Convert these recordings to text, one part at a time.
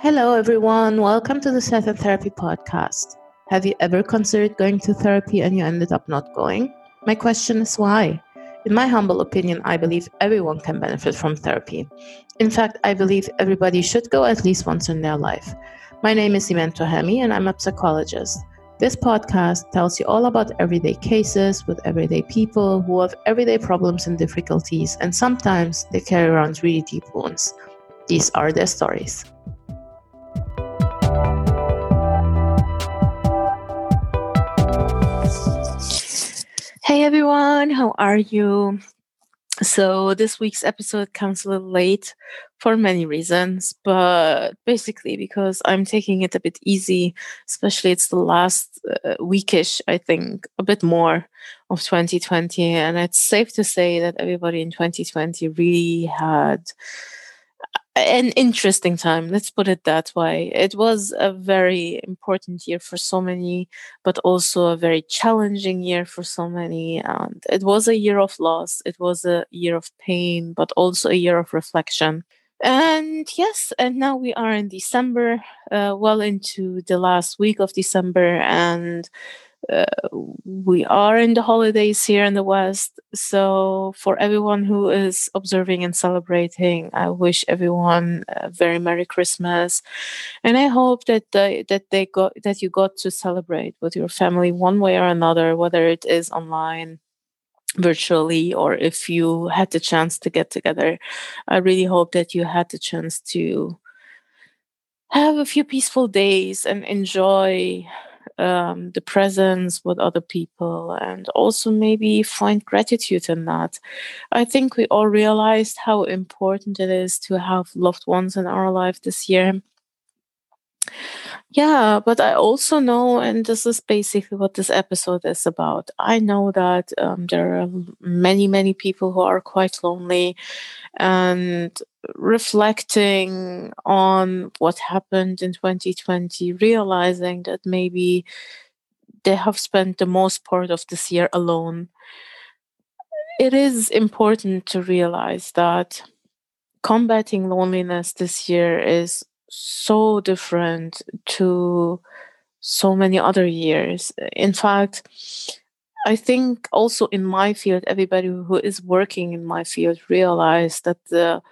Hello, everyone. Welcome to the Set and Therapy podcast. Have you ever considered going to therapy and you ended up not going? My question is why? In my humble opinion, I believe everyone can benefit from therapy. In fact, I believe everybody should go at least once in their life. My name is Iman Tohemi and I'm a psychologist. This podcast tells you all about everyday cases with everyday people who have everyday problems and difficulties, and sometimes they carry around really deep wounds. These are their stories. Hey everyone, how are you? So, this week's episode comes a little late for many reasons, but basically because I'm taking it a bit easy, especially it's the last uh, weekish, I think, a bit more of 2020. And it's safe to say that everybody in 2020 really had an interesting time let's put it that way. It was a very important year for so many but also a very challenging year for so many and it was a year of loss it was a year of pain but also a year of reflection. And yes and now we are in december uh, well into the last week of december and we are in the holidays here in the West. So, for everyone who is observing and celebrating, I wish everyone a very Merry Christmas, and I hope that that they got that you got to celebrate with your family one way or another, whether it is online virtually or if you had the chance to get together i really hope that you had the chance to have a few peaceful days and enjoy um, the presence with other people and also maybe find gratitude in that. I think we all realized how important it is to have loved ones in our life this year. Yeah, but I also know, and this is basically what this episode is about. I know that um, there are many, many people who are quite lonely and reflecting on what happened in 2020, realizing that maybe they have spent the most part of this year alone. It is important to realize that combating loneliness this year is so different to so many other years. In fact, I think also in my field, everybody who is working in my field realize that the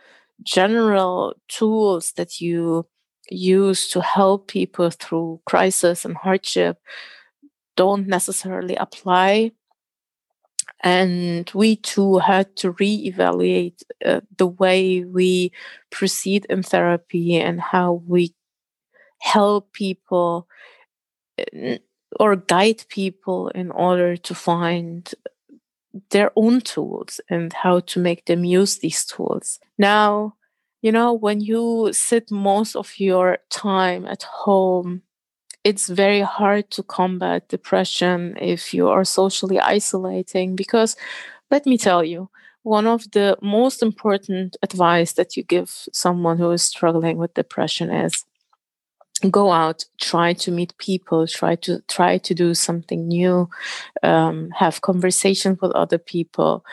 general tools that you use to help people through crisis and hardship don't necessarily apply and we too had to reevaluate uh, the way we proceed in therapy and how we help people uh, or guide people in order to find their own tools and how to make them use these tools. Now, you know, when you sit most of your time at home it's very hard to combat depression if you are socially isolating because let me tell you one of the most important advice that you give someone who is struggling with depression is go out try to meet people try to try to do something new um, have conversations with other people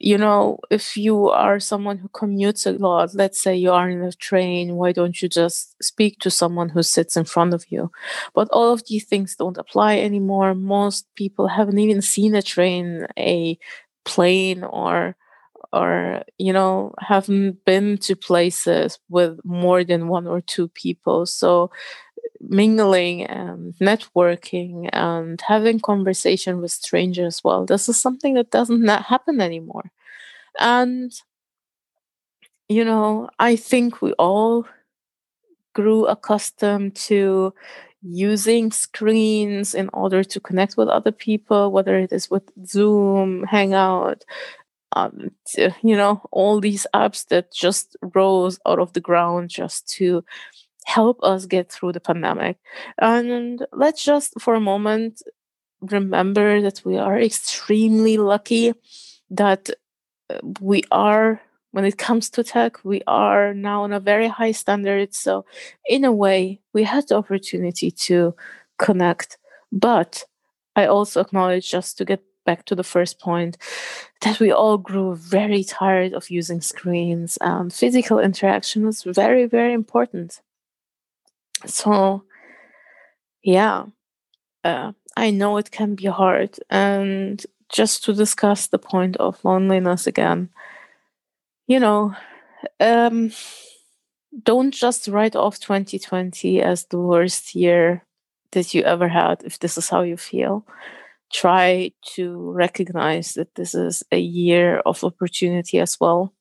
you know, if you are someone who commutes a lot, let's say you are in a train, why don't you just speak to someone who sits in front of you? But all of these things don't apply anymore. Most people haven't even seen a train, a plane, or or you know haven't been to places with more than one or two people so mingling and networking and having conversation with strangers well. This is something that doesn't happen anymore. And you know i think we all grew accustomed to using screens in order to connect with other people whether it is with zoom hangout um, you know all these apps that just rose out of the ground just to help us get through the pandemic. And let's just for a moment remember that we are extremely lucky that uh, we are when it comes to tech we are now on a very high standard. So in a way we had the opportunity to connect. But i also acknowledge just to get back to the first point that we all grew very tired of using screens and physical interaction was very very important So, yeah, uh, I know it can be hard. And just to discuss the point of loneliness again, you know, um, don't just write off 2020 as the worst year that you ever had if this is how you feel. Try to recognize that this is a year of opportunity as well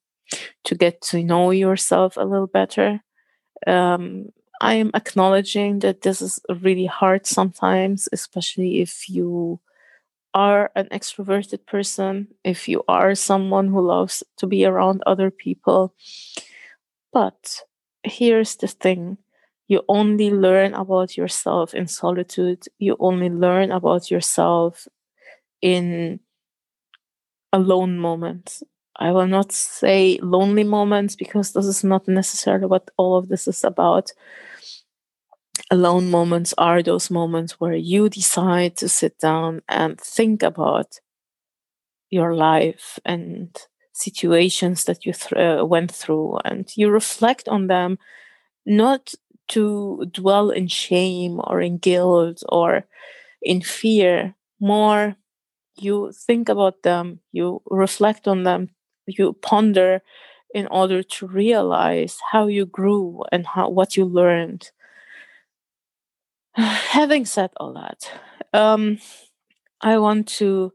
to get to know yourself a little better. Um, I am acknowledging that this is really hard sometimes, especially if you are an extroverted person, if you are someone who loves to be around other people. But here's the thing you only learn about yourself in solitude, you only learn about yourself in alone moments. I will not say lonely moments because this is not necessarily what all of this is about. Alone moments are those moments where you decide to sit down and think about your life and situations that you th- uh, went through and you reflect on them not to dwell in shame or in guilt or in fear. More you think about them you reflect on them you ponder in order to realize how you grew and how what you learned having said all that um, i want to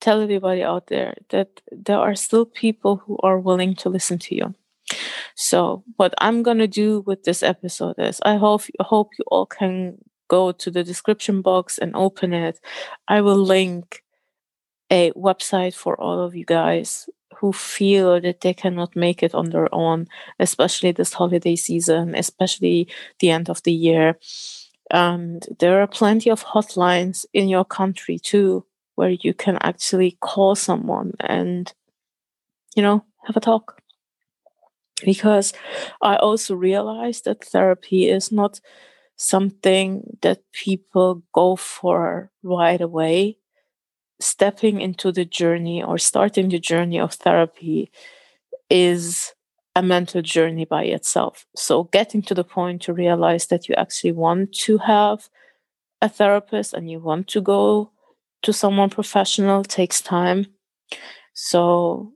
tell everybody out there that there are still people who are willing to listen to you so what i'm going to do with this episode is i hope hope you all can go to the description box and open it i will link a website for all of you guys who feel that they cannot make it on their own, especially this holiday season, especially the end of the year. And there are plenty of hotlines in your country too, where you can actually call someone and, you know, have a talk. Because I also realized that therapy is not something that people go for right away stepping into the journey or starting the journey of therapy is a mental journey by itself. So, getting to the point to realize that you actually want to have a therapist and you want to go to someone professional takes time. So,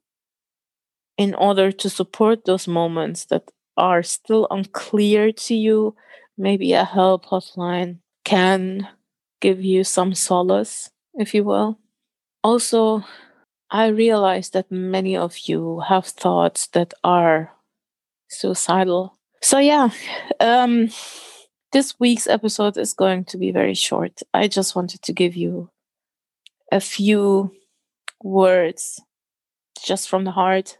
in order to support those moments that are still unclear to you, maybe a help hotline can give you some solace, if you will. Also, I realize that many of you have thoughts that are suicidal. So, yeah, um, this week's episode is going to be very short. I just wanted to give you a few words just from the heart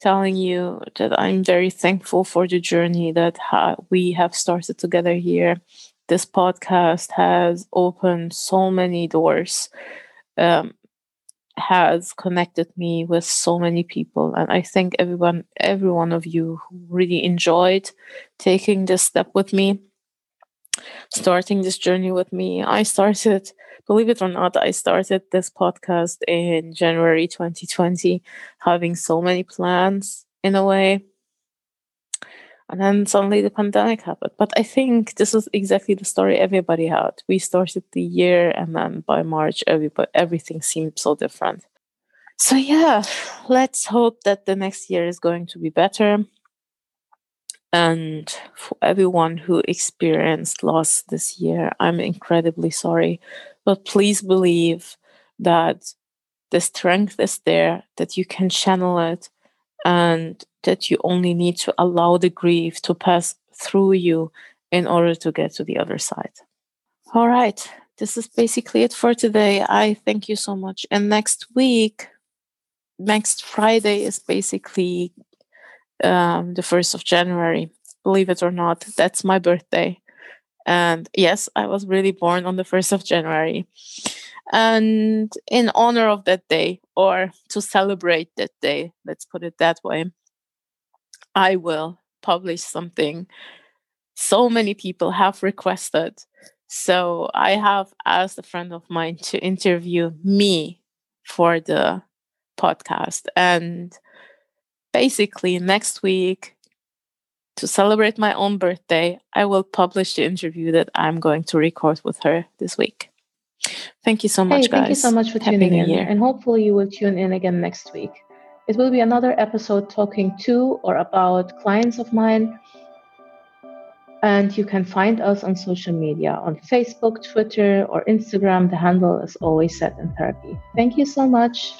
telling you that I'm very thankful for the journey that ha- we have started together here. This podcast has opened so many doors um, has connected me with so many people and i think everyone every one of you who really enjoyed taking this step with me starting this journey with me i started believe it or not i started this podcast in january 2020 having so many plans in a way and then suddenly the pandemic happened. But I think this is exactly the story everybody had. We started the year, and then by March, everybody, everything seemed so different. So, yeah, let's hope that the next year is going to be better. And for everyone who experienced loss this year, I'm incredibly sorry. But please believe that the strength is there, that you can channel it, and that you only need to allow the grief to pass through you in order to get to the other side. All right, this is basically it for today. I thank you so much. And next week, next Friday is basically um, the 1st of January. Believe it or not, that's my birthday. And yes, I was really born on the 1st of January. And in honor of that day, or to celebrate that day, let's put it that way, I will publish something so many people have requested. So I have asked a friend of mine to interview me for the podcast. And basically, next week, to celebrate my own birthday, I will publish the interview that I'm going to record with her this week. Thank you so much, hey, guys. Thank you so much for Happy tuning in, Year. and hopefully you will tune in again next week. It will be another episode talking to or about clients of mine. And you can find us on social media on Facebook, Twitter, or Instagram. The handle is always set in therapy. Thank you so much.